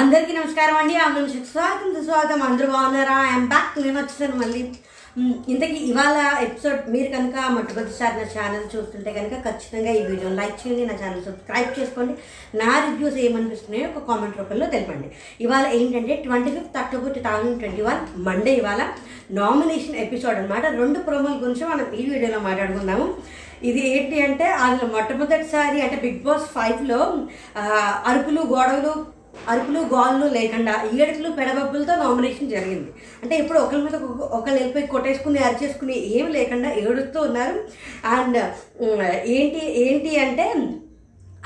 అందరికీ నమస్కారం అండి. అందరం స్వాగతం సుస్వాగతం. అందరూ బాగున్నారా? ఐఎమ్ బ్యాక్ నేను వచ్చేసాను మళ్ళీ. ఇంతకీ ఇవాళ ఎపిసోడ్ మీరు కనుక మొట్టమొదటిసారి నా ఛానల్ చూస్తుంటే కనుక ఖచ్చితంగా ఈ వీడియోని లైక్ చేయండి నా ఛానల్ సబ్స్క్రైబ్ చేసుకోండి. నా రివ్యూస్ ఏమనిపిస్తున్నాయో ఒక కామెంట్ రూపంలో తెలపండి. ఇవాళ ఏంటంటే twenty fifth October two thousand twenty one Monday ఇవాళ నామినేషన్ ఎపిసోడ్ అనమాట రెండు ప్రోమోల గురించి మనం ఈ వీడియోలో మాట్లాడుకుందాము. ఇది ఏంటి అంటే అందులో మొట్టమొదటిసారి అంటే బిగ్ బాస్ ఫైవ్లో అరుపులు గొడవలు అరుపులు గోళ్ళు లేకుండా ఈడట్లు పెడబబ్బులతో నామినేషన్ జరిగింది. అంటే ఇప్పుడు ఒకరి మీద ఒకళ్ళు వెళ్ళిపోయి కొట్టేసుకుని అరిచేసుకుని ఏమి లేకుండా ఏడుస్తూ ఉన్నారు. అండ్ ఏంటి ఏంటి అంటే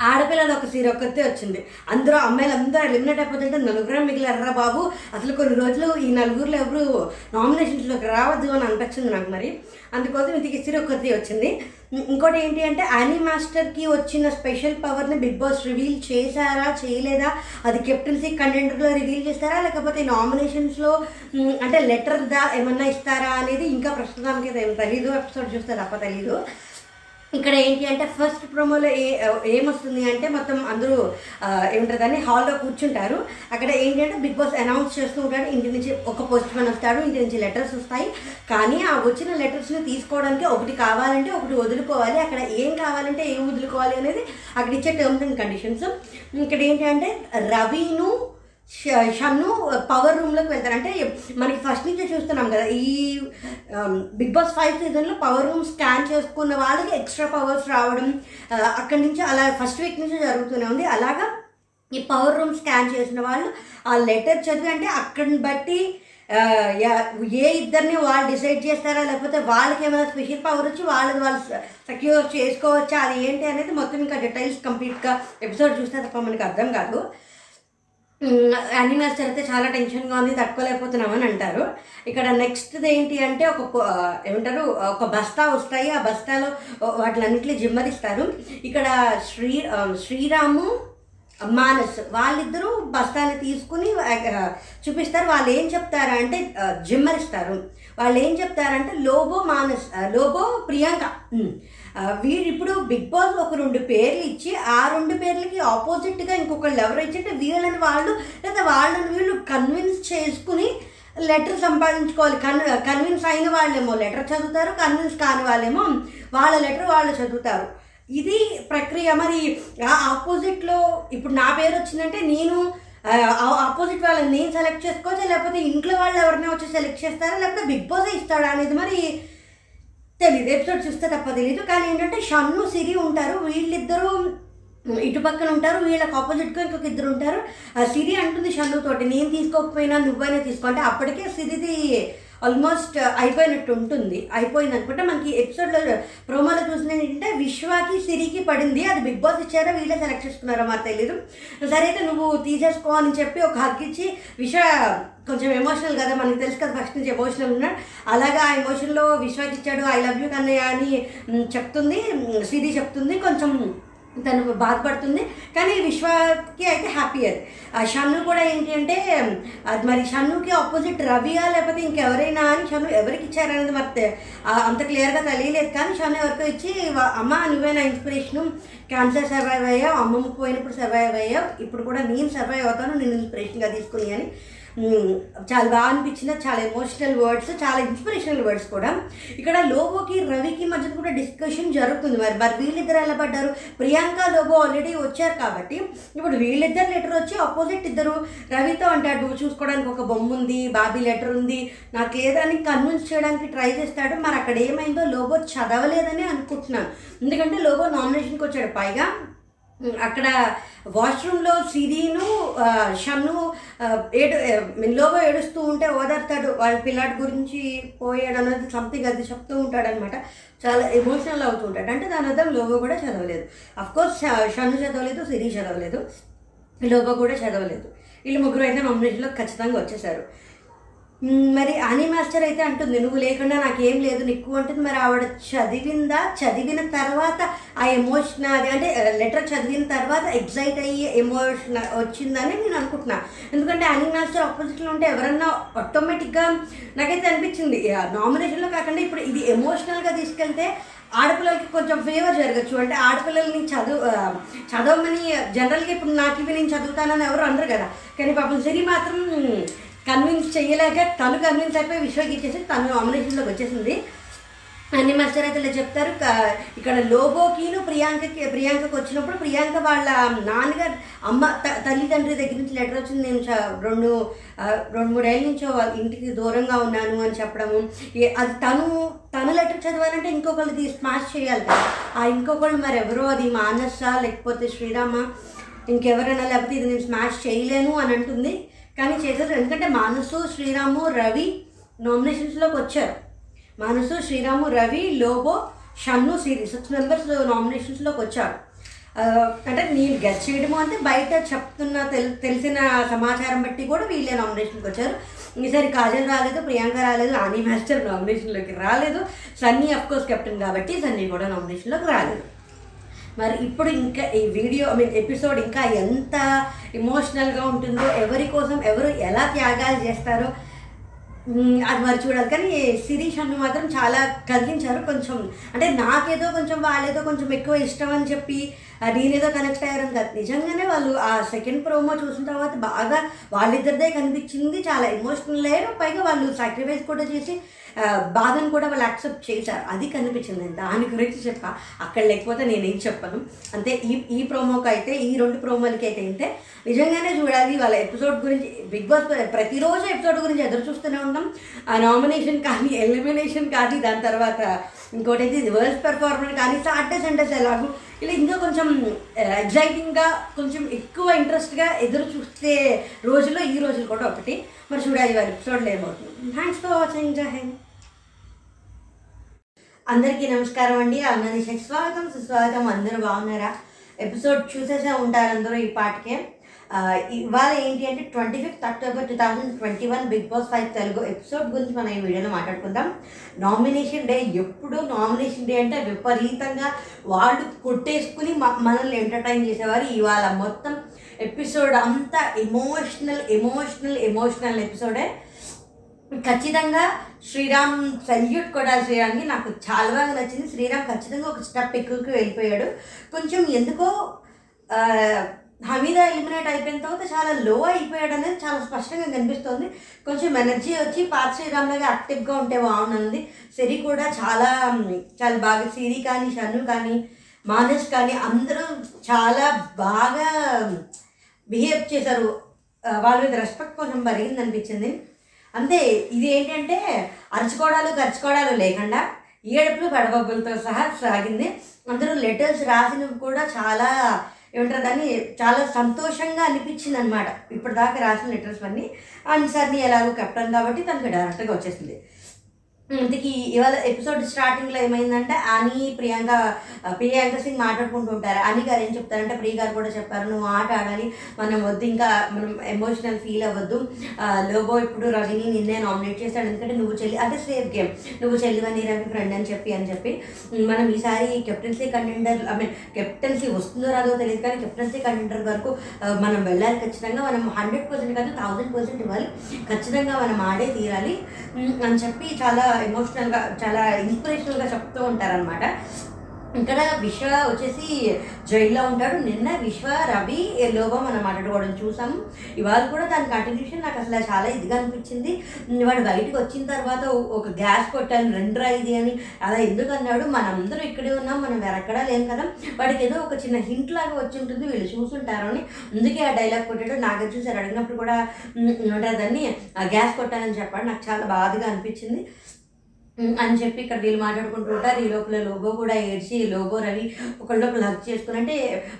ఆడపిల్లలు ఒక సీర ఒక్కతే వచ్చింది. అందరూ అమ్మాయిలు అందరూ ఎలిమినేట్ అయిపోతుంటే నలుగురే మిగిలినరా బాబు? అసలు కొన్ని రోజులు ఈ నలుగురిలో ఎవరు నామినేషన్స్లోకి రావద్దు అని అనిపించింది నాకు మరి. అందుకోసం ఇది సీర ఒక్కతే వచ్చింది. ఇంకోటి ఏంటి అంటే యానీ మాస్టర్కి వచ్చిన స్పెషల్ పవర్ని బిగ్ బాస్ రివీల్ చేశారా చేయలేదా? అది కెప్టెన్సీ కంటెండర్లో రివీల్ చేస్తారా? లేకపోతే నామినేషన్స్లో అంటే లెటర్ దా ఏమన్నా ఇస్తారా అనేది ఇంకా ప్రస్తుతానికి అయితే ఏం తెలీదు. ఎపిసోడ్ చూస్తే తప్ప తెలీదు. ఇక్కడ ఏంటి అంటే ఫస్ట్ ప్రోమోలో ఏ ఏమొస్తుంది అంటే మొత్తం అందరూ ఏముంటుంది ఏమంటారు దాన్ని హాల్లో కూర్చుంటారు. అక్కడ ఏంటి అంటే బిగ్ బాస్ అనౌన్స్ చేస్తూ ఉంటాడు ఇంటి నుంచి ఒక పోస్ట్ మ్యాన్ వస్తాడు ఇంటి నుంచి లెటర్స్ వస్తాయి. కానీ ఆ వచ్చిన లెటర్స్ని తీసుకోవడానికి ఒకటి కావాలంటే ఒకటి వదులుకోవాలి. అక్కడ ఏం కావాలంటే ఏం వదులుకోవాలి అనేది అక్కడ ఇచ్చే టర్మ్స్ అండ్ కండిషన్స్ ఇక్కడ ఏంటి అంటే రవిను షన్ను పవర్ రూమ్లోకి వెళ్తారు. అంటే మనకి ఫస్ట్ నుంచే చూస్తున్నాం కదా ఈ బిగ్ బాస్ ఫైవ్ సీజన్లో పవర్ రూమ్ స్కాన్ చేసుకున్న వాళ్ళకి ఎక్స్ట్రా పవర్స్ రావడం అక్కడి నుంచి అలా ఫస్ట్ వీక్ నుంచి జరుగుతూనే ఉంది. అలాగా ఈ పవర్ రూమ్ స్కాన్ చేసిన వాళ్ళు ఆ లెటర్ చదివి అంటే అక్కడిని బట్టి ఏ ఇద్దరిని వాళ్ళు డిసైడ్ చేస్తారా లేకపోతే వాళ్ళకి ఏమైనా స్పెషల్ పవర్ వచ్చి వాళ్ళది వాళ్ళు సెక్యూర్ చేసుకోవచ్చా అది ఏంటి అనేది మొత్తం ఇంకా డీటెయిల్స్ కంప్లీట్గా ఎపిసోడ్ చూస్తే తప్ప మనకి అర్థం కాదు. యానిమల్స్ అయితే చాలా టెన్షన్గా ఉంది తట్టుకోలేకపోతున్నామని అంటారు. ఇక్కడ నెక్స్ట్ది ఏంటి అంటే ఒక ఏమంటారు? ఒక బస్తా వస్తాయి. ఆ బస్తాలో వాటిలన్నింటినీ జిమ్మరిస్తారు. ఇక్కడ శ్రీ శ్రీరాము మానస్ వాళ్ళిద్దరూ బస్తాని తీసుకుని చూపిస్తారు. వాళ్ళు ఏం చెప్తారా అంటే జిమ్మరిస్తారు. వాళ్ళు ఏం చెప్తారంటే లోబో మానస్ లోబో ప్రియాంక. వీరిప్పుడు బిగ్ బాస్ ఒక రెండు పేర్లు ఇచ్చి ఆ రెండు పేర్లకి ఆపోజిట్గా ఇంకొకళ్ళు ఎవరు ఇచ్చింటే వీళ్ళని వాళ్ళు లేదా వాళ్ళని వీళ్ళు కన్విన్స్ చేసుకుని లెటర్ సంపాదించుకోవాలి. కన్ కన్విన్స్ అయిన వాళ్ళేమో లెటర్ చదువుతారు కన్విన్స్ కాని వాళ్ళేమో వాళ్ళ లెటర్ వాళ్ళు చదువుతారు. ఇది ప్రక్రియ. మరి ఆ ఆపోజిట్లో ఇప్పుడు నా పేరు వచ్చిందంటే నేను ఆపోజిట్ వాళ్ళని నేను సెలెక్ట్ చేసుకోవచ్చా? లేకపోతే ఇంట్లో వాళ్ళు ఎవరినైనా వచ్చి సెలెక్ట్ చేస్తారా? లేకపోతే బిగ్ బాస్ ఇస్తాడా అనేది మరి తెలియదు ఎపిసోడ్ చూస్తే తప్ప తెలియదు కానీ ఏంటంటే షన్ను సిరి ఉంటారు. వీళ్ళిద్దరూ ఇటు పక్కన ఉంటారు. వీళ్ళకి ఆపోజిట్గా ఇంకొక ఇద్దరు ఉంటారు. సిరి అంటుంది షన్ను తోటి నేను తీసుకోకపోయినా నువ్వైనా తీసుకో. అంటే అప్పటికే సిరిది ఆల్మోస్ట్ అయిపోయినట్టు ఉంటుంది. అయిపోయింది అనుకుంటే మనకి ఎపిసోడ్లో ప్రోమోలో చూసిన ఏంటంటే విశ్వాకి సిరికి పడింది. అది బిగ్ బాస్ ఇచ్చారో? వీళ్ళే సెలెక్ట్ చేసుకున్నారో? మాకు తెలియదు సరే అయితే నువ్వు తీసేసుకో అని చెప్పి ఒక హక్ ఇచ్చి విశ్వ కొంచెం ఎమోషనల్ కదా మనకి తెలుసు కదా ఫస్ట్ నుంచి ఎమోషనల్ ఉన్నాడు. అలాగా ఆ ఎమోషన్లో విశ్వాకి ఇచ్చాడు ఐ లవ్ యూ కన్నయ్య అని చెప్తుంది. సిరి చెప్తుంది. కొంచెం తను బాధపడుతుంది. కానీ విశ్వకి అయితే హ్యాపీ అది. ఆ షన్ను కూడా ఏంటి అంటే అది మరి షన్నుకి ఆపోజిట్ రవియా లేకపోతే ఇంకెవరైనా అని షన్ను ఎవరికి ఇచ్చారనేది మరి అంత క్లియర్గా తెలియలేదు. కానీ షన్ను ఎవరికో ఇచ్చి అమ్మ నువ్వే నా ఇన్స్పిరేషను క్యాన్సర్ సర్వైవ్ అయ్యావు అమ్మమ్మకు పోయినప్పుడు సర్వైవ్ అయ్యావు ఇప్పుడు కూడా నేను సర్వైవ్ అవుతాను నేను ఇన్స్పిరేషన్గా తీసుకుని అని చాలా బాగా అనిపించిన చాలా ఎమోషనల్ వర్డ్స్ చాలా ఇన్స్పిరేషనల్ వర్డ్స్ కూడా. ఇక్కడ లోబోకి రవికి మధ్య కూడా డిస్కషన్ జరుగుతుంది మరి. మరి వీళ్ళిద్దరు ఎలా పడ్డారు? ప్రియాంక లోబో ఆల్రెడీ వచ్చారు కాబట్టి ఇప్పుడు వీళ్ళిద్దరు లెటర్ వచ్చి ఆపోజిట్ ఇద్దరు రవితో అంటాడు చూసుకోవడానికి ఒక బొమ్మ ఉంది బాబీ లెటర్ ఉంది నాకు లేదని కన్విన్స్ చేయడానికి ట్రై చేస్తాడు. మరి అక్కడ ఏమైందో లోబో చదవలేదని అనుకుంటున్నాను. ఎందుకంటే లోబో నామినేషన్కి వచ్చాడు. పైగా అక్కడ వాష్రూమ్లో సిరీను షన్ను ఏడు లోగో ఏడుస్తూ ఉంటే ఓదార్తాడు. వాళ్ళ పిల్లాడి గురించి పోయాడు అన్నది సంథింగ్ అది చెప్తూ ఉంటాడనమాట చాలా ఎమోషనల్ అవుతూ ఉంటాడు. అంటే దాని అర్థం లోగో కూడా చదవలేదు. అఫ్కోర్స్ షన్ను చదవలేదు సిరి చదవలేదు. లోగో కూడా చదవలేదు. వీళ్ళు ముగ్గురు అయితే నామినేషన్లో ఖచ్చితంగా వచ్చేసారు. మరి అని మాస్టర్ అయితే అంటుంది నువ్వు లేకుండా నాకేం లేదు నీకు అంటుంది మరి ఆవిడ చదివిందా? చదివిన తర్వాత ఆ ఎమోషన్ అది అంటే లెటర్ చదివిన తర్వాత ఎగ్జైట్ అయ్యి ఎమోషన్ వచ్చిందని నేను అనుకుంటున్నా. ఎందుకంటే అని మాస్టర్ ఆపోజిట్లో ఉంటే ఎవరన్నా ఆటోమేటిక్గా నాకైతే అనిపించింది. నామినేషన్లో కాకుండా ఇప్పుడు ఇది ఎమోషనల్గా తీసుకెళ్తే ఆడపిల్లలకి కొంచెం ఫేవర్ జరగచ్చు. అంటే ఆడపిల్లల్ని చదువు చదవమని జనరల్గా ఇప్పుడు నాకు ఇవి నేను చదువుతానని ఎవరు అనరు కదా. కానీ పాపం సిరి మాత్రం కన్విన్స్ చేయలేక తను కన్విన్స్ అయిపోయి విశ్వకి ఇచ్చేసి తను నామినేషన్లోకి వచ్చేసింది. అన్ని మాస్టర్ చెప్తారు ఇక్కడ లోబోకిను ప్రియాంకకి ప్రియాంకకు వచ్చినప్పుడు ప్రియాంక వాళ్ళ నాన్నగారు అమ్మ త- తల్లిదండ్రి దగ్గర నుంచి లెటర్ వచ్చింది. నేను రెండు రెండు మూడేళ్ళ నుంచి వాళ్ళ ఇంటికి దూరంగా ఉన్నాను అని చెప్పడము. అది తను తన లెటర్ చదవాలంటే ఇంకొకరిది స్మాష్ చేయాలి కదా. ఆ ఇంకొకళ్ళు మరి ఎవరో అది మానస లేకపోతే శ్రీరామ ఇంకెవరైనా లేకపోతే ఇది నేను స్మాష్ చేయలేను అని అంటుంది. కానీ చేశారు ఎందుకంటే మానసు శ్రీరాము రవి నామినేషన్స్లోకి వచ్చారు. మనసు శ్రీరాము రవి లోబో షన్ను సిరి సిక్స్ మెంబర్స్ నామినేషన్స్లోకి వచ్చారు. అంటే నేను గెస్ట్ చేయడము అంటే బయట చెప్తున్న తెల్ తెలిసిన సమాచారం బట్టి కూడా వీళ్ళే నామినేషన్కి వచ్చారు. ఈసారి కాజల్ రాలేదు ప్రియాంక రాలేదు ఆనీ మాస్టర్ నామినేషన్లోకి రాలేదు. సన్నీ అఫ్కోర్స్ కెప్టెన్ కాబట్టి సన్నీ కూడా నామినేషన్లోకి రాలేదు. మరి ఇప్పుడు ఇంకా ఈ వీడియో ఐ మీన్ ఎపిసోడ్ ఇంకా ఎంత ఎమోషనల్గా ఉంటుందో ఎవరి కోసం ఎవరు ఎలా త్యాగాలు చేస్తారో అది మరి చూడాలి. కానీ శిరీష్ అన్ను మాత్రం చాలా కదిలించారు. కొంచెం అంటే నాకేదో కొంచెం వాళ్ళేదో కొంచెం ఎక్కువ ఇష్టం అని చెప్పి నేనేదో కనెక్ట్ అయ్యారని కాదు. నిజంగానే వాళ్ళు ఆ సెకండ్ ప్రోమో చూసిన తర్వాత బాగా వాళ్ళిద్దరిదే కనిపించింది. చాలా ఎమోషనల్ అయ్యారు. పైగా వాళ్ళు సాక్రిఫైస్ కూడా చేసి బాధను కూడా వాళ్ళు యాక్సెప్ట్ చేశారు. అది కనిపించింది. దాని గురించి చెప్ప. అక్కడ లేకపోతే నేనేం చెప్పను. అంతే ఈ ఈ ప్రోమోకి అయితే ఈ రెండు ప్రోమోలకి అయితే అయితే నిజంగానే చూడాలి. వాళ్ళ ఎపిసోడ్ గురించి బిగ్ బాస్ ప్రతిరోజు ఎపిసోడ్ గురించి ఎదురు చూస్తూనే ఉంటాం ఆ నామినేషన్ కానీ ఎలిమినేషన్ కానీ దాని తర్వాత ఇంకోటి అయితే ఇది పెర్ఫార్మెన్స్ కానీ సాటర్డే సండేస్ ఎలాగో ఇలా ఇంకా కొంచెం ఎగ్జైటింగ్గా కొంచెం ఎక్కువ ఇంట్రెస్ట్గా ఎదురు చూస్తే రోజుల్లో ఈ రోజులు కూడా ఒకటి. మరి చూడాలి వారి ఎపిసోడ్లో ఏమవుతుంది? థ్యాంక్స్ ఫర్ వాచింగ్ జై అందరికీ నమస్కారం అండి. అన్నది స్వాగతం. సుస్వాగతం. అందరూ బాగున్నారా? ఎపిసోడ్ చూసేసే ఉంటారు అందరూ ఈ పాటకే. ఇవాళ ఏంటి అంటే twenty fifth October two thousand twenty one Bigg Boss five Telugu episode గురించి మనం ఈ వీడియోలో మాట్లాడుకుందాం. నామినేషన్ డే ఎప్పుడు నామినేషన్ డే అంటే విపరీతంగా వాళ్ళు కొట్టేసుకుని మనల్ని ఎంటర్టైన్ చేసేవారు. ఇవాళ మొత్తం ఎపిసోడ్ అంతా ఎమోషనల్ ఎమోషనల్ ఎమోషనల్ ఎపిసోడే. ఖచ్చితంగా శ్రీరామ్ సెల్యూట్ కూడా శ్రీరామ్కి నాకు చాలా బాగా నచ్చింది. శ్రీరామ్ ఖచ్చితంగా ఒక స్టెప్ ఎక్కువకి వెళ్ళిపోయాడు. కొంచెం ఎందుకో హమీద ఎలిమినేట్ అయిపోయిన తర్వాత చాలా లో అయిపోయాడు అనేది చాలా స్పష్టంగా కనిపిస్తోంది. కొంచెం ఎనర్జీ వచ్చి పాత శ్రీరామ్ లాగా యాక్టివ్గా ఉంటే బాగుంది సిరి కూడా చాలా చాలా బాగా సిరి కానీ షను కానీ మానస్ కానీ అందరూ చాలా బాగా బిహేవ్ చేశారు. వాళ్ళ మీద రెస్పెక్ట్ కొంచెం పెరిగింది అనిపించింది. అంతే ఇది ఏంటంటే అరుచుకోవడాలు ఖర్చుకోవడాలు లేకుండా ఏడుపులు పడబబ్బులతో సహా సాగింది. అందరూ లెటర్స్ రాసినవి కూడా చాలా ఏమంటారు దాన్ని చాలా సంతోషంగా అనిపించింది అనమాట ఇప్పటిదాకా రాసిన లెటర్స్ అన్నీ. అండ్ సార్ని ఎలాగో కెప్టెన్ కాబట్టి తనకి డైరెక్ట్గా వచ్చేసింది. ఇంతకీ ఇవాళ ఎపిసోడ్ స్టార్టింగ్లో ఏమైందంటే అని ప్రియాంక ప్రియాంక సింగ్ మాట్లాడుకుంటూ ఉంటారు. అని గారు ఏం చెప్తారంటే ప్రియ గారు కూడా చెప్పారు నువ్వు ఆట ఆడాలి మనం వద్దు ఇంకా మనం ఎమోషనల్ ఫీల్ అవ్వద్దు. లోబో ఇప్పుడు రవిని నిన్నే నామినేట్ చేశాడు ఎందుకంటే నువ్వు చెల్లి అంటే సేఫ్ గేమ్ నువ్వు చెల్లివని రవి ఫ్రెండ్ అని చెప్పి అని చెప్పి మనం ఈసారి captaincy contender I mean captaincy వస్తుందో రాదో తెలియదు కానీ కెప్టెన్సీ కంటెండర్ వరకు మనం వెళ్ళాలి ఖచ్చితంగా. మనం హండ్రెడ్ పర్సెంట్ కాదు థౌజండ్ పర్సెంట్ ఇవ్వాలి. ఖచ్చితంగా మనం ఆడే తీరాలి. అని చెప్పి చాలా ఎమోషనల్గా చాలా ఇన్స్పిరేషనల్గా చెప్తూ ఉంటారనమాట ఇక్కడ విశ్వ వచ్చేసి జైల్లో ఉంటాడు. నిన్న విశ్వ రవి లోబో మనం మాట్లాడుకోవడం చూసాం. ఇవాళ కూడా దాని కంటిన్యూషన్ నాకు అసలు చాలా ఇదిగా అనిపించింది. వాడు బయటకు వచ్చిన తర్వాత ఒక గ్యాస్ కొట్టాను రెండురా ఇది అని. అలా ఎందుకు అన్నాడు? మనందరూ ఇక్కడే ఉన్నాం మనం ఎక్కడా లేం కదా. వాడికి ఏదో ఒక చిన్న హింట్ లాగా వచ్చి ఉంటుంది వీళ్ళు చూసుంటారు అని. అందుకే ఆ డైలాగ్ కొట్టాడు నాకు చూసారు అడిగినప్పుడు కూడా ఉంటుంది దాన్ని? ఆ గ్యాస్ కొట్టానని చెప్పాడు. నాకు చాలా బాధగా అనిపించింది. అని చెప్పి ఇక్కడ వీళ్ళు మాట్లాడుకుంటూ ఉంటారు. ఈ లోపల లోగో కూడా ఏడ్చి లోగో రవి ఒకళ్ళొకళ్ళు హక్ చేసుకుని అంటే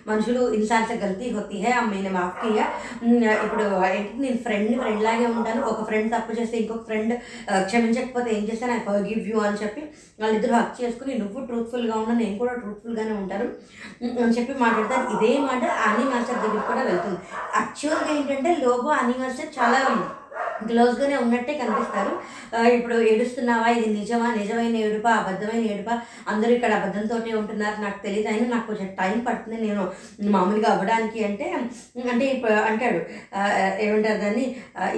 మనుషులు ఇన్సాన్ గల్తీ హోతీ హే అమ్మాయిని మాఫ్ ఇప్పుడు ఏంటి నేను ఫ్రెండ్ ఫ్రెండ్ లాగే ఉంటాను. ఒక ఫ్రెండ్ తప్పు చేస్తే ఇంకొక ఫ్రెండ్ క్షమించకపోతే ఏం చేస్తాను? ఐ గివ్ యూ అని చెప్పి వాళ్ళిద్దరు హక్ చేసుకుని నువ్వు ట్రూత్ఫుల్గా ఉన్నా నేను కూడా ట్రూత్ఫుల్గానే ఉంటాను. అని చెప్పి మాట్లాడతారు. ఇదే మాట ఆని మాస్టర్ దగ్గరికి కూడా వెళ్తుంది. యాక్చువల్గా ఏంటంటే లోగో ఆని మాస్టర్ చాలా క్లోజ్గానే ఉన్నట్టే కనిపిస్తారు. ఇప్పుడు ఏడుస్తున్నావా? ఇది నిజమా? నిజమైన ఏడుపా? అబద్ధమైన ఏడుపా? అందరూ ఇక్కడ అబద్ధంతో ఉంటున్నారు. నాకు తెలియదు అయినా నాకు కొంచెం టైం పడుతుంది. నేను మామూలుగా అవ్వడానికి అంటే అంటే ఇప్పుడు అంటాడు ఏమంటారు దాన్ని?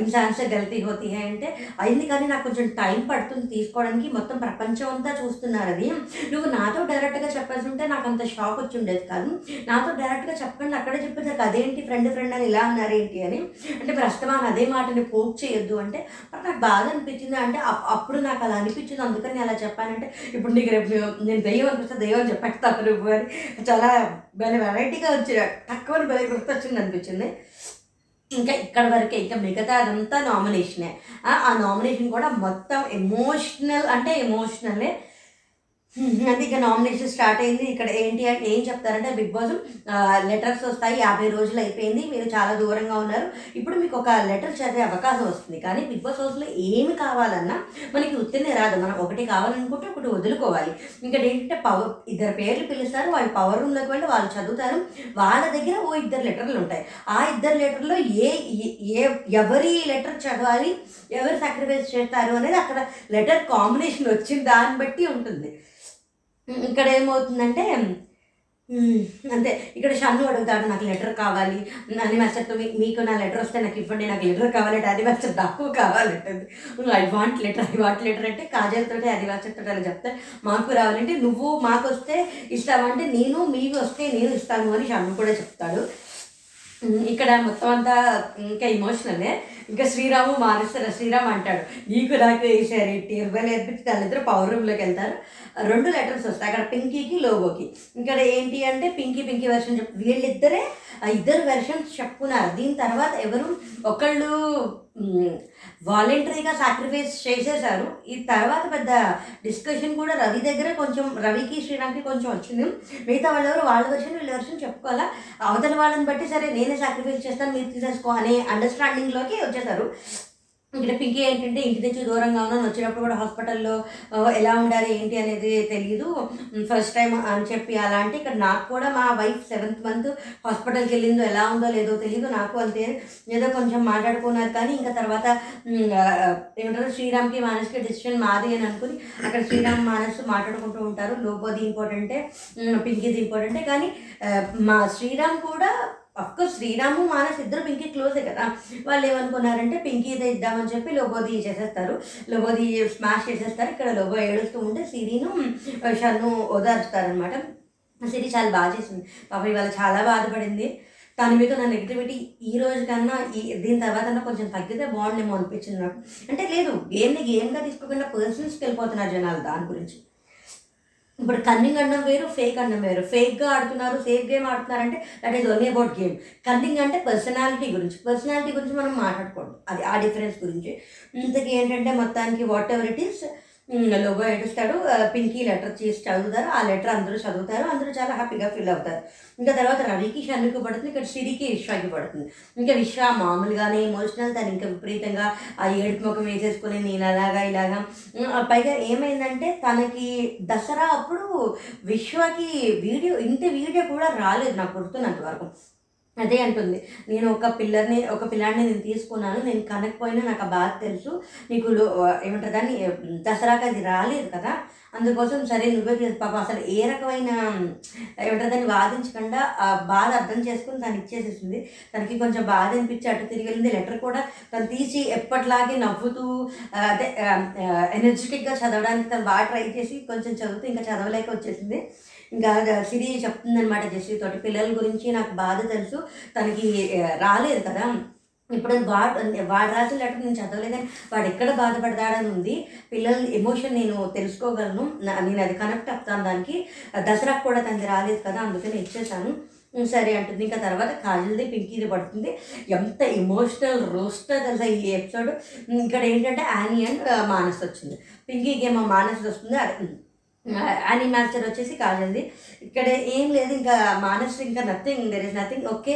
ఇన్సాన్స్ గల్తీ హోతీ అంటే అయింది కానీ నాకు కొంచెం టైం పడుతుంది తీసుకోవడానికి. మొత్తం ప్రపంచం అంతా చూస్తున్నారు అది. నువ్వు నాతో డైరెక్ట్గా చెప్పాల్సి ఉంటే నాకు అంత షాక్ వచ్చి ఉండేది కాదు. నాతో డైరెక్ట్గా చెప్పండి. అక్కడే చెప్పేసరికి అదేంటి ఫ్రెండ్ ఫ్రెండ్ అని ఇలా అన్నారేంటి అని. అంటే ప్రస్తుతం అదే మాటని పోక్ చేయొద్దు అంటే నాకు బాధ అనిపించింది. అంటే అప్- అప్పుడు నాకు అలా అనిపించింది. అందుకని నేను అలా చెప్పానంటే ఇప్పుడు నీకు రేపు నేను- దయ్యం అనిపిస్తే దయ్యం చెప్పేస్తాను నువ్వు అని చాలా భలే వెరైటీగా వచ్చి తక్కువ భలే గుర్తొచ్చింది అనిపించింది. ఇంకా ఇక్కడ వరకే ఇంకా మిగతా అదంతా నామినేషనే ఆ నామినేషన్ కూడా మొత్తం ఎమోషనల్ అంటే ఎమోషనలే Hmm. అది ఇక నామినేషన్ స్టార్ట్ అయింది. ఇక్కడ ఏంటి అంటే ఏం చెప్తారంటే బిగ్ బాస్ లెటర్స్ వస్తాయి. యాభై రోజులు అయిపోయింది. మీరు చాలా దూరంగా ఉన్నారు. ఇప్పుడు మీకు ఒక లెటర్ చదివే అవకాశం వస్తుంది. కానీ బిగ్ బాస్ హౌస్లో ఏమి కావాలన్నా మనకి ఉత్తనే రాదు. మనం ఒకటి కావాలనుకుంటే ఒకటి వదులుకోవాలి. ఇంకా ఏంటంటే పవర్ ఇద్దరు పేర్లు పిలుస్తారు. వాళ్ళు పవర్ రూమ్లోకి వెళ్ళి వాళ్ళు చదువుతారు. వాళ్ళ దగ్గర ఓ ఇద్దరు లెటర్లు ఉంటాయి. ఆ ఇద్దరు లెటర్లో ఏ- ఏ ఎవరి లెటర్ చదవాలి ఎవరు సాక్రిఫైస్ చేస్తారు అనేది అక్కడ లెటర్ కాంబినేషన్ వచ్చిన దాన్ని బట్టి ఉంటుంది. ఇక్కడ ఏమవుతుందంటే అంతే. ఇక్కడ షన్ను అడుగుతాడు నాకు లెటర్ కావాలి. అని మెసేజ్ మీకు నా లెటర్ వస్తే నాకు ఇవ్వండి నాకు లెటర్ కావాలంటే అది మెసేజ్ నాకు కావాలంటుంది I want letter I want letter అంటే కాజల్ అది తోటి అలా చెప్తే మాకు రావాలంటే నువ్వు మాకు వస్తే ఇస్తావంటే నేను మీకు వస్తే నేను ఇస్తాను అని షన్ను కూడా చెప్తాడు. ఇక్కడ మొత్తం అంతా ఇంకా ఇమోషనలే ఇంకా శ్రీరాము మానేస్తారు శ్రీరామ్ అంటాడు నీకు నాకు వేసారు ఇరవై నేర్పించి వాళ్ళిద్దరు పవర్ రూమ్లోకి వెళ్తారు. రెండు లెటర్స్ వస్తాయి అక్కడ పింకీకి లోగోకి ఇక్కడ ఏంటి అంటే పింకీ పింకీ వెర్షన్ చెప్ వీళ్ళిద్దరే ఇద్దరు వెర్షన్స్ చెప్పుకున్నారు. దీని తర్వాత ఎవరు? ఒకళ్ళు వాలంటరీగా సాక్రిఫైస్ చేసేసారు ఈ తర్వాత పెద్ద డిస్కషన్ కూడా రవి దగ్గర కొంచెం రవికి శ్రీరామ్కి కొంచెం వచ్చింది. మిగతా వాళ్ళెవరు వాళ్ళ వర్షన్ వీళ్ళ వెర్షన్ చెప్పుకోవాలా? అవతల వాళ్ళని బట్టి సరే నేనే సాక్రిఫైస్ చేస్తాను మీరు తీసేసుకో అనే అండర్స్టాండింగ్లోకి వచ్చేసారు ఇక్కడ పింకీ ఏంటంటే ఇంటి నుంచి దూరంగా ఉన్నాను వచ్చినప్పుడు కూడా హాస్పిటల్లో ఎలా ఉండాలి ఏంటి అనేది తెలియదు ఫస్ట్ టైం అని చెప్పి అలా అంటే ఇక్కడ నాకు కూడా మా వైఫ్ సెవెంత్ మంత్ హాస్పిటల్కి వెళ్ళిందో ఎలా ఉందో లేదో తెలియదు నాకు అంతే. ఏదో కొంచెం మాట్లాడుకున్నారు కానీ ఇంకా తర్వాత ఏమంటారు శ్రీరామ్కి మానస్కి డిసిషన్ మాది అని అనుకుని అక్కడ శ్రీరామ్ మానస్ మాట్లాడుకుంటూ ఉంటారు. లోపోది ఇంపార్టెంటే పింకీది ఇంపార్టెంటే కానీ మా శ్రీరామ్ కూడా అఫ్కోర్స్ శ్రీరాము మానస్ ఇద్దరు పింకీ క్లోజే కదా. వాళ్ళు ఏమనుకున్నారంటే పింకీ ఇదే ఇద్దామని చెప్పి లోబోది చేసేస్తారు. లోబోది స్మాష్ చేసేస్తారు. ఇక్కడ లోబో ఏడుస్తూ ఉంటే సిరిను షన్ను ఓదార్చుతారనమాట సిరి చాలా బాగా చేసింది. పాప ఇవాళ చాలా బాధపడింది. దాని మీద నా నెగిటివిటీ ఈ రోజు కన్నా ఈ దీని తర్వాత కొంచెం తగ్గితే బాగుండేమో అనిపించింది నాకు. అంటే లేదు గేమ్ని గేమ్గా తీసుకోకుండా పర్సన్స్కి వెళ్ళిపోతున్నారు జనాలు దాని గురించి. ఇప్పుడు కన్నింగ్ అన్నం వేరు ఫేక్ అన్నం వేరు. ఫేక్గా ఆడుతున్నారు fake game ఆడుతున్నారంటే that is only about game cunning అంటే పర్సనాలిటీ గురించి. పర్సనాలిటీ గురించి మనం మాట్లాడుకోండి అది ఆ డిఫరెన్స్ గురించి. ఇంతకీ ఏంటంటే మొత్తానికి whatever it is Hmm. లోగో ఏడుస్తాడు పింకీ లెటర్ చేసి చదువుతారు ఆ లెటర్ అందరూ చదువుతారు అందరూ చాలా హ్యాపీగా ఫీల్ అవుతారు. ఇంకా తర్వాత రవికి షన్నుకు పడుతుంది ఇక్కడ సిరికి విశ్వాకి పడుతుంది. ఇంకా విశ్వ మామూలుగానే ఎమోషనల్ తను ఇంకా విపరీతంగా ఆ ఏడుపు ముఖం వేసేసుకుని నేను అలాగా ఇలాగా. Hmm, పైగా ఏమైందంటే తనకి దసరా అప్పుడు విశ్వకి వీడియో ఇంటి వీడియో కూడా రాలేదు నాకు గుర్తున్నంత వరకు. అదే అంటుంది. నేను ఒక పిల్లర్ని ఒక పిల్లాడిని నేను తీసుకున్నాను నేను కనకపోయినా నాకు ఆ బాధ తెలుసు. నీకు ఏమంటారు దాన్ని దసరాకి అది రాలేదు కదా. అందుకోసం సరే నువ్వే చేసి పాప అసలు ఏ రకమైన ఏమంటారు దాన్ని వాదించకుండా ఆ బాధ అర్థం చేసుకుని తను ఇచ్చేసేసింది. తనకి కొంచెం బాధ అనిపించి అటు తిరిగి వెళ్ళింది. లెటర్ కూడా తను తీసి ఎప్పటిలాగే నవ్వుతూ అదే ఎనర్జెటిక్గా చదవడానికి తను బాగా ట్రై చేసి కొంచెం చదువుతూ ఇంకా చదవలేక వచ్చేసింది. ఇంకా సిరి చెప్తుందనమాట జెస్సీ తోటి. పిల్లల గురించి నాకు బాధ తెలుసు. తనకి రాలేదు కదా. ఇప్పుడు వాడు వాడు రాసిన లెటర్ నేను చదవలేదని వాడు ఎక్కడ బాధపడతాడని ఉంది. పిల్లల ఎమోషన్ నేను తెలుసుకోగలను. నేను అది కనెక్ట్ అవుతాను దానికి. దసరాకు కూడా తనది రాలేదు కదా అందుకని ఇచ్చేసాను సరే అంటుంది. ఇంకా తర్వాత కాజల్ది పింకీది పడుతుంది. ఎంత ఎమోషనల్ రోస్ట్ తెలుసా ఈ ఎపిసోడ్. ఇక్కడ ఏంటంటే యానీ అండ్ మానస్ వచ్చింది పింకీకి ఏమో మానస్ వస్తుంది అది అని వచ్చేసి కాజల్ది ఇక్కడ ఏం లేదు ఇంకా మానస్ ఇంకా nothing there is nothing okay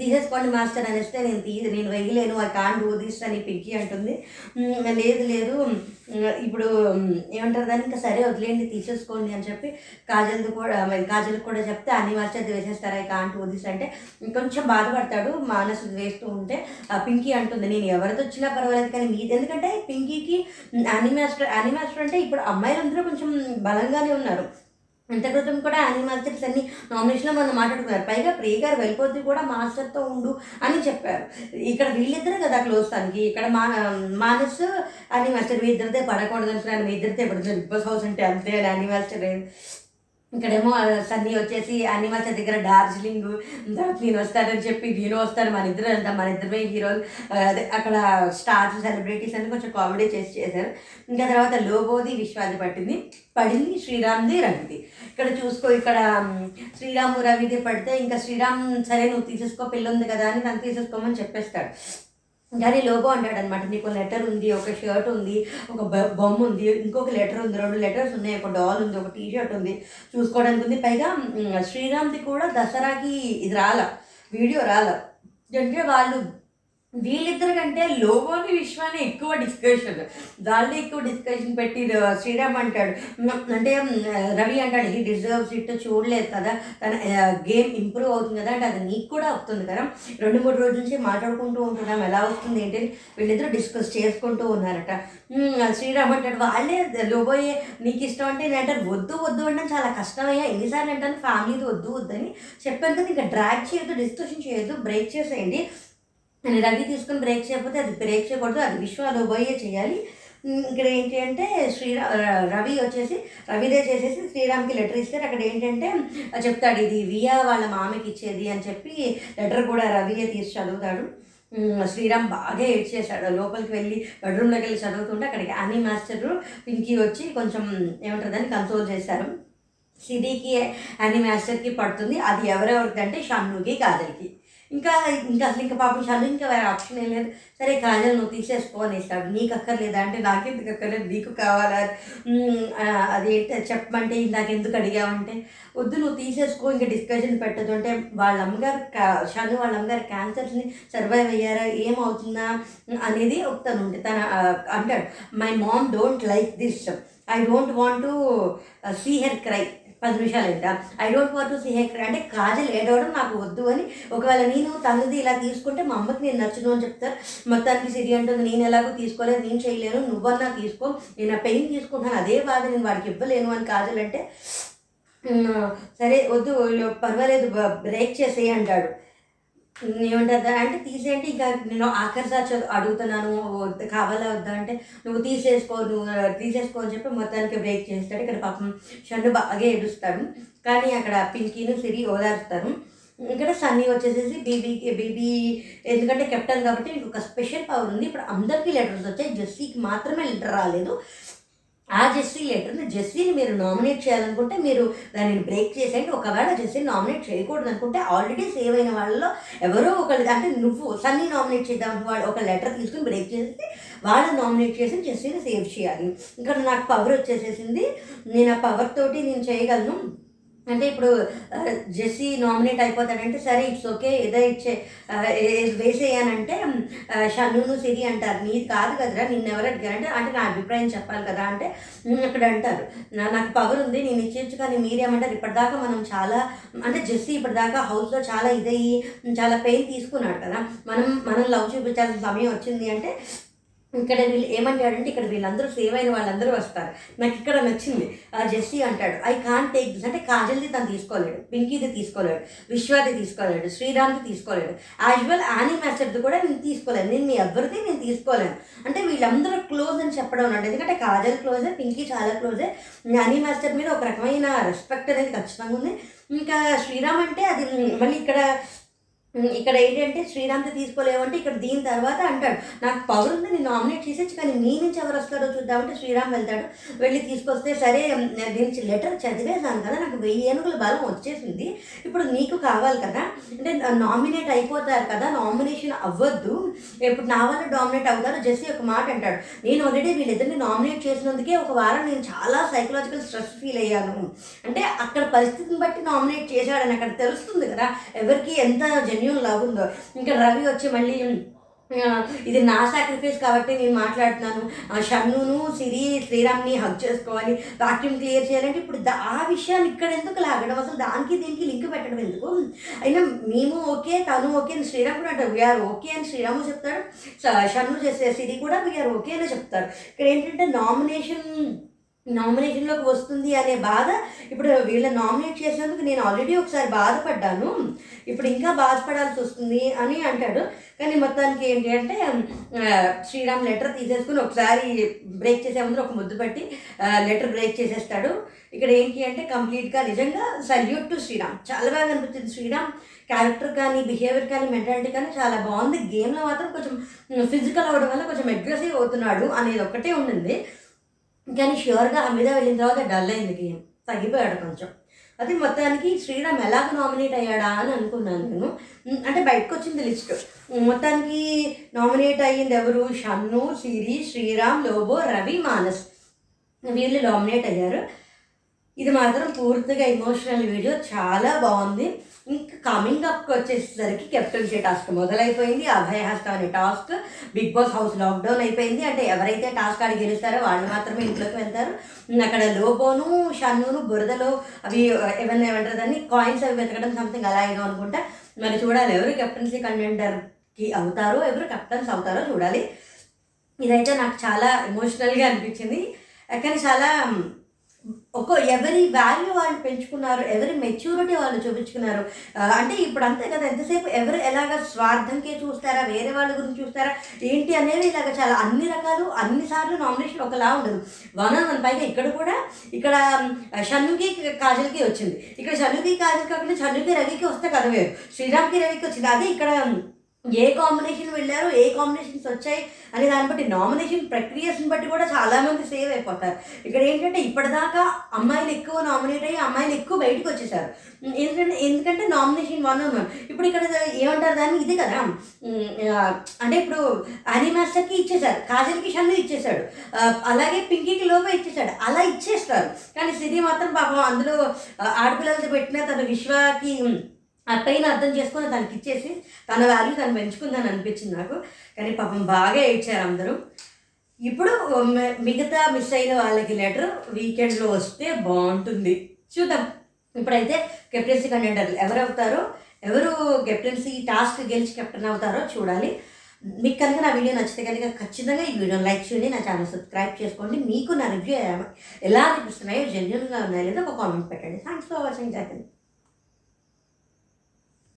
తీసేసుకోండి మాస్టర్ అనేస్తే నేను తీ నేను వెయ్యలేను ఐ కాన్ డూ దిస్ అని పింకీ అంటుంది. లేదు లేదు ఇప్పుడు ఏమంటారు దాన్ని? ఇంకా సరే వదిలేండి తీసేసుకోండి అని చెప్పి కాజల్ది కూడా కాజల్కి కూడా చెప్తే అన్ని మాస్టర్ వేసేస్తారు ఐ కాన్ డూ దిస్ అంటే కొంచెం బాధపడతాడు మానస్ వేస్తూ ఉంటే ఆ పింకీ అంటుంది. నేను ఎవరితో వచ్చినా పర్వాలేదు కానీ మీది. ఎందుకంటే పింకీకి అన్ని మాస్టర్ అన్ని మాస్టర్ అంటే ఇప్పుడు అమ్మాయిలందరూ కొంచెం బలంగానే ఉన్నారు. ఇంత క్రితం కూడా యానీ మాస్టర్స్ అన్ని నామినేషన్లో మనం మాట్లాడుకున్నారు. పైగా ప్రియ గారు వెళ్ళిపోతే కూడా మాస్టర్తో ఉండు అని చెప్పారు. ఇక్కడ వీళ్ళిద్దరే కదా క్లోజ్ తనకి. ఇక్కడ మా మానస్ అని మాస్టర్ మీ ఇద్దరితే పడకూడదు అనుకున్నాను. మీ ఇద్దరితే పడుతుంది బిగ్ బాస్ హౌస్ అంటే అంతే అని యానీ మాస్టర్ ఇక్కడేమో సన్నీ వచ్చేసి అనిమల్స్ దగ్గర డార్జిలింగ్ నేను వస్తానని చెప్పి నేను వస్తాను మన ఇద్దరు వెళ్తాం మన ఇద్దరమే హీరోలు అదే అక్కడ స్టార్స్ సెలబ్రిటీస్ అని కొంచెం కామెడీ చేసి చేశారు. ఇంకా తర్వాత లోబోది విశ్వాది పట్టింది. పడింది శ్రీరామ్ది రవిది. ఇక్కడ చూసుకో ఇక్కడ శ్రీరాము రవిది పడితే ఇంకా శ్రీరామ్ సరే నువ్వు తీసేసుకో పిల్ల ఉంది కదా అని తను తీసేసుకోమని చెప్పేస్తాడు. కానీ లోగో అంటాడు అనమాట నీకు లెటర్ ఉంది ఒక షర్ట్ ఉంది ఒక బ- బొమ్మ ఉంది ఇంకొక లెటర్ ఉంది రెండు లెటర్స్ ఉన్నాయి ఒక డాల్ ఉంది ఒక టీ షర్ట్ ఉంది చూసుకోవడానికి ఉంది. పైగా శ్రీరామ్ది కూడా దసరాకి ఇది రాల వీడియో రాల. అంటే వాళ్ళు వీళ్ళిద్దరి కంటే లోబోని విశ్వాన్ని ఎక్కువ డిస్కషన్ వాళ్ళే ఎక్కువ డిస్కషన్ పెట్టి శ్రీరామ్ అంటాడు. అంటే రవి అంటాడు హీ డిజర్వ్స్ ఇట్ చూడలేదు కదా. తన గేమ్ ఇంప్రూవ్ అవుతుంది కదా అంటే అది నీకు కూడా అవుతుంది కదా. రెండు మూడు రోజుల నుంచి మాట్లాడుకుంటూ ఉంటున్నాం. ఎలా వస్తుంది ఏంటి అని వీళ్ళిద్దరూ డిస్కస్ చేసుకుంటూ ఉన్నారట. శ్రీరామ్ అంటాడు వాళ్ళే లోబోయే నీకు ఇష్టం అంటే నేను అంటారు వద్దు వద్దు అంటే చాలా కష్టమయ్యా. ఎన్నిసార్లు అంటాను ఫ్యామిలీతో వద్దు వద్దని చెప్పాను కదా. ఇంకా డ్రాగ్ చేయొద్దు డిస్కషన్ చేయొద్దు బ్రేక్ చేసేయండి. నేను రవి తీసుకుని బ్రేక్ చేయకపోతే అది బ్రేక్ చేయకూడదు అది విశ్వాలు పోయే చేయాలి. ఇక్కడ ఏంటి అంటే శ్రీరా రవి వచ్చేసి రవిదే చేసేసి శ్రీరామ్కి లెటర్ ఇస్తారు. అక్కడ ఏంటంటే చెప్తాడు ఇది వియా వాళ్ళ మామకి ఇచ్చేది అని చెప్పి లెటర్ కూడా రవియే తీసి చదువుతాడు. శ్రీరామ్ బాగా ఏడ్చేశాడు లోపలికి వెళ్ళి బెడ్రూమ్లోకి వెళ్ళి చదువుతుంటే అక్కడికి అని మాస్టర్ పింకీ వచ్చి కొంచెం ఏమంటుందని కన్సోల్ చేశారు. సిడీకి అని మాస్టర్కి పడుతుంది. అది ఎవరెవరికి అంటే షన్నుకి కాజల్కి. ఇంకా ఇంకా అసలు ఇంకా పాపం చాలు ఇంకా వేరే ఆప్షన్ ఏం లేదు. సరే కాజల్ నువ్వు తీసేసుకో అనేసాడు నీకు అక్కర్లేదా అంటే నాకెందుకు అక్కర్లేదు. నీకు కావాలా? ఉమ్, అది చెప్పమంటే నాకు ఎందుకు అడిగావంటే వద్దు నువ్వు తీసేసుకో ఇంకా డిస్కషన్ పెట్టదు అంటే వాళ్ళ అమ్మగారు షను వాళ్ళ అమ్మగారు క్యాన్సర్స్ని సర్వైవ్ అయ్యారా? ఏమవుతుందా? అనేది తను ఉంటే తన అంటాడు. My mom don't like this I don't want to see her cry పది నిమిషాలు ఎంత I don't want to see her అంటే కాజల్ ఏడవడం నాకు వద్దు అని ఒకవేళ నేను తనది ఇలా తీసుకుంటే మా అమ్మకి నేను నచ్చను అని చెప్తారు. మొత్తానికి సిరి అంటుంది నేను ఎలాగో తీసుకోలేదు నేను చేయలేను నువ్వన్నా తీసుకో. నేను ఆ పెయిన్ తీసుకుంటాను అదే బాధ నేను వాడికి ఇవ్వలేను అని కాజల్ అంటే సరే వద్దు పర్వాలేదు బ్రేక్ చేసేయి అంటాడు. ఏమంటారు? అంటే తీసేయండి ఇంకా నేను ఆఖరిసారి చదువు అడుగుతున్నాను కావాలా వద్దా అంటే నువ్వు తీసేసుకో నువ్వు తీసేసుకో అని చెప్పి మొత్తానికి బ్రేక్ చేస్తాడు. ఇక్కడ పాపం షన్ను బాగా ఏడుస్తాడు. కానీ అక్కడ పింకీను సిరి ఓదారుస్తారు. ఇక్కడ సన్నీ వచ్చేసేసి బీబీకి బీబీ ఎందుకంటే కెప్టెన్ కాబట్టి నీకు ఒక స్పెషల్ పవర్ ఉంది. ఇప్పుడు అందరికీ లెటర్స్ వచ్చాయి. జెస్సీకి మాత్రమే లెటర్ రాలేదు. ఆ జెస్సీ లెటర్ని జెస్సీని మీరు నామినేట్ చేయాలనుకుంటే మీరు దానిని బ్రేక్ చేసేయండి. ఒకవేళ జెస్సీని నామినేట్ చేయకూడదు అనుకుంటే ఆల్రెడీ సేవ్ అయిన వాళ్ళలో ఎవరో ఒకళ్ళు అంటే నువ్వు సన్నీ నామినేట్ చేద్దాం వాడు ఒక లెటర్ తీసుకుని బ్రేక్ చేసి వాళ్ళని నామినేట్ చేసి జెస్సీని సేవ్ చేయాలి. ఇక్కడ నాకు పవర్ వచ్చేసేసింది. నేను ఆ పవర్ తోటి నేను చేయగలను. అంటే ఇప్పుడు జెస్సీ నామినేట్ అయిపోతాడంటే సరే ఇట్స్ ఓకే ఏదో ఇచ్చే ఆ, వేసేయనంటే షన్నును సిరి అంటారు. నీది కాదు కదరా నిన్ను ఎవరు అడిగారంటే అంటే నా అభిప్రాయం చెప్పాలి కదా అంటే "ఉమ్, అక్కడ అంటారు. నా నాకు పవర్ ఉంది నేను ఇచ్చేచ్చు కానీ మీరేమంటారు? ఇప్పటిదాకా మనం చాలా అంటే జెస్సీ ఇప్పటిదాకా హౌస్లో చాలా ఇదయ్యి చాలా పెయిన్ తీసుకున్నాడు కదా. మనం మనం లవ్ చూపించాల్సిన సమయం వచ్చింది అంటే ఇక్కడ వీళ్ళు ఏమంటాడంటే ఇక్కడ వీళ్ళందరూ సేవ్ అయిన వాళ్ళందరూ వస్తారు. నాకు ఇక్కడ నచ్చింది. ఆ జెస్సీ అంటాడు ఐ కాన్ టేక్ దిస్ అంటే కాజల్ది తను తీసుకోలేడు పింకీది తీసుకోలేడు విశ్వాది తీసుకోలేడు శ్రీరామ్ది తీసుకోలేడు. యాజువల్ ఆని యానీ మాస్టర్ది కూడా నేను తీసుకోలేను. నేను మీ ఎవరిది నేను తీసుకోలేను. అంటే వీళ్ళందరూ క్లోజ్ అని చెప్పడం అన్నట్టు. ఎందుకంటే కాజల్ క్లోజే పింకీ చాలా క్లోజే యానీ మాస్టర్ మీద ఒక రకమైన రెస్పెక్ట్ అనేది ఖచ్చితంగా ఉంది. ఇంకా శ్రీరామ్ అంటే అది మళ్ళీ ఇక్కడ ఇక్కడ ఏంటంటే శ్రీరామ్కి తీసుకోలేవంటే ఇక్కడ దీని తర్వాత అంటాడు నాకు పవర్ ఉంది నేను నామినేట్ చేసేచ్చు కానీ నీ నుంచి ఎవరు వస్తారో చూద్దామంటే శ్రీరామ్ వెళ్తాడు. వెళ్ళి తీసుకొస్తే సరే దీనికి లెటర్ చదివేశాను కదా నాకు వెయ్యి ఏనుగుల బలం వచ్చేసింది. ఇప్పుడు నీకు కావాలి కదా. అంటే నామినేట్ అయిపోతారు కదా నామినేషన్ అవ్వద్దు. ఇప్పుడు నా వల్ల డామినేట్ అవుతారు జెస్సీ ఒక మాట అంటాడు నేను ఆల్రెడీ వీళ్ళిద్దరిని నామినేట్ చేసినందుకే ఒక వారం నేను చాలా సైకలాజికల్ స్ట్రెస్ ఫీల్ అయ్యాను. అంటే అక్కడ పరిస్థితిని బట్టి నామినేట్ చేశాడని అక్కడ తెలుస్తుంది కదా ఎవరికి ఎంత జెన్యున్ లవ్ ఉందో ఇంకా రవి వచ్చి మళ్ళీ ఇది నా సాక్రిఫైస్ కాబట్టి నేను మాట్లాడుతున్నాను. షన్నును సిరి శ్రీరామ్ని హక్ చేసుకోవాలి. వాక్యూమ్ క్లియర్ చేయాలంటే ఇప్పుడు దా- ఆ విషయాన్ని ఇక్కడ ఎందుకు లాగడం? అసలు దానికి దీనికి లింక్ పెట్టడం ఎందుకు? అయినా మేము ఓకే తను ఓకే అని శ్రీరామ్ కూడా అంటారు. వీఆర్ ఓకే అని శ్రీరాము చెప్తాడు. షన్ను చేసే సిరి కూడా వీఆర్ ఓకే అని చెప్తారు. ఇక్కడ ఏంటంటే నామినేషన్ నామినేషన్లోకి వస్తుంది అనే బాధ ఇప్పుడు వీళ్ళ నామినేట్ చేసినందుకు నేను ఆల్రెడీ ఒకసారి బాధపడ్డాను. ఇప్పుడు ఇంకా బాధపడాల్సి వస్తుంది అని అంటాడు. కానీ మొత్తానికి ఏంటి అంటే శ్రీరామ్ లెటర్ తీసేసుకుని ఒకసారి బ్రేక్ చేసే ముందు ఒక ముద్దు పెట్టి లెటర్ బ్రేక్ చేసేస్తాడు. ఇక్కడ ఏంటి అంటే కంప్లీట్గా నిజంగా సల్యూట్ టు శ్రీరామ్. చాలా బాగా అనిపించింది శ్రీరామ్. క్యారెక్టర్ కానీ బిహేవియర్ కానీ మెంటాలిటీ కానీ చాలా బాగుంది. గేమ్లో మాత్రం కొంచెం ఫిజికల్ అవ్వడం వల్ల కొంచెం అగ్రెసివ్ అవుతున్నాడు అనేది ఒకటే ఉండింది. కానీ ష్యూర్గా ఆ మీద వెళ్ళిన తర్వాత డల్ అయింది గేమ్. తగ్గిపోయాడు కొంచెం. అది మొత్తానికి శ్రీరామ్ ఎలాగ నామినేట్ అయ్యాడా అని అనుకున్నాను నేను. అంటే బయటకు వచ్చింది లిస్ట్ మొత్తానికి నామినేట్ అయ్యింది ఎవరు? షన్ను సిరి శ్రీరామ్ లోబో రవి మానస్. వీళ్ళు నామినేట్ అయ్యారు. ఇది మాత్రం పూర్తిగా ఎమోషనల్ వీడియో చాలా బాగుంది. ఇంకా కమింగ్ అప్కి వచ్చేసరికి కెప్టెన్సీ టాస్క్ మొదలైపోయింది. అభయ హస్త అనే task Bigg Boss house lockdown అయిపోయింది. అంటే ఎవరైతే టాస్క్ ఆడి గెలుస్తారో వాళ్ళు మాత్రమే ఇంట్లోకి వెళ్తారు. అక్కడ లోబోను షన్నును బురదలో అవి ఏమన్నా ఏమంటారు దాన్ని? కాయిన్స్ అవి వెతకడం సంథింగ్ అలా ఏదో అనుకుంటా. మరి చూడాలి ఎవరు కెప్టెన్సీ కంటెండర్కి అవుతారో ఎవరు కెప్టెన్స్ అవుతారో చూడాలి. ఇదైతే నాకు చాలా ఎమోషనల్గా అనిపించింది. కానీ చాలా ఒక ఎవరి వాల్యూ వాళ్ళు పెంచుకున్నారు ఎవరి మెచ్యూరిటీ వాళ్ళు చూపించుకున్నారు అంటే ఇప్పుడు అంతే కదా ఎంతసేపు ఎవరు ఎలాగ స్వార్థంకే చూస్తారా వేరే వాళ్ళ గురించి చూస్తారా ఏంటి అనేది ఇలాగ చాలా అన్ని రకాలు అన్ని సార్లు నామినేషన్ ఒకలా ఉండదు. వన్ ఆన్ వన్ పైగా ఇక్కడ కూడా ఇక్కడ షన్నుకి కాజల్కి వచ్చింది. ఇక్కడ షన్నుకి కాజల్ కాకుండా షన్నుకి రవికి వస్తే కథ వేరు. శ్రీరామ్కి రవికి వచ్చింది. అదే ఇక్కడ ఏ కాంబినేషన్ వెళ్ళారు ఏ కాంబినేషన్స్ వచ్చాయి అనే దాన్ని బట్టి నామినేషన్ ప్రక్రియస్ని బట్టి కూడా చాలా మంది సేవ్ అయిపోతారు. ఇక్కడ ఏంటంటే ఇప్పటిదాకా అమ్మాయిలు ఎక్కువ నామినేట్ అయ్యి అమ్మాయిలు ఎక్కువ బయటకు వచ్చేసారు. ఎందుకంటే ఎందుకంటే నామినేషన్ వన్ వన్ ఇప్పుడు ఇక్కడ ఏమంటారు దాన్ని? ఇది కదా. అంటే ఇప్పుడు అనీ మాస్టర్కి ఇచ్చేసారు కాజల్కి షన్ను ఇచ్చేశాడు అలాగే పింకీకి లోపే ఇచ్చేసాడు అలా ఇచ్చేస్తారు. కానీ సిరి మాత్రం పాపం అందులో ఆడపిల్లలతో పెట్టిన తన విశ్వాకి ఆ పెయిన్ అర్థం చేసుకొని తనకి ఇచ్చేసి తన వాల్యూ తను పెంచుకుందని అనిపించింది నాకు. కానీ పాపం బాగా ఏడ్చారు అందరూ. ఇప్పుడు మిగతా మిస్ అయిన వాళ్ళకి లెటర్ వీకెండ్లో వస్తే బాగుంటుంది. చూద్దాం. ఇప్పుడైతే కెప్టెన్సీ కంటెండర్లు ఎవరు అవుతారో ఎవరు కెప్టెన్సీ టాస్క్ గెలిచి కెప్టెన్ అవుతారో చూడాలి. మీకు కనుక నా వీడియో నచ్చితే కనుక ఖచ్చితంగా ఈ వీడియోని లైక్ చేయండి నా ఛానల్ సబ్స్క్రైబ్ చేసుకోండి. మీకు నా రివ్యూ ఎలా అనిపిస్తున్నాయో జెన్యున్గా ఉన్నాయో లేదో ఒక కామెంట్ పెట్టండి. Thanks for watching జాకెన్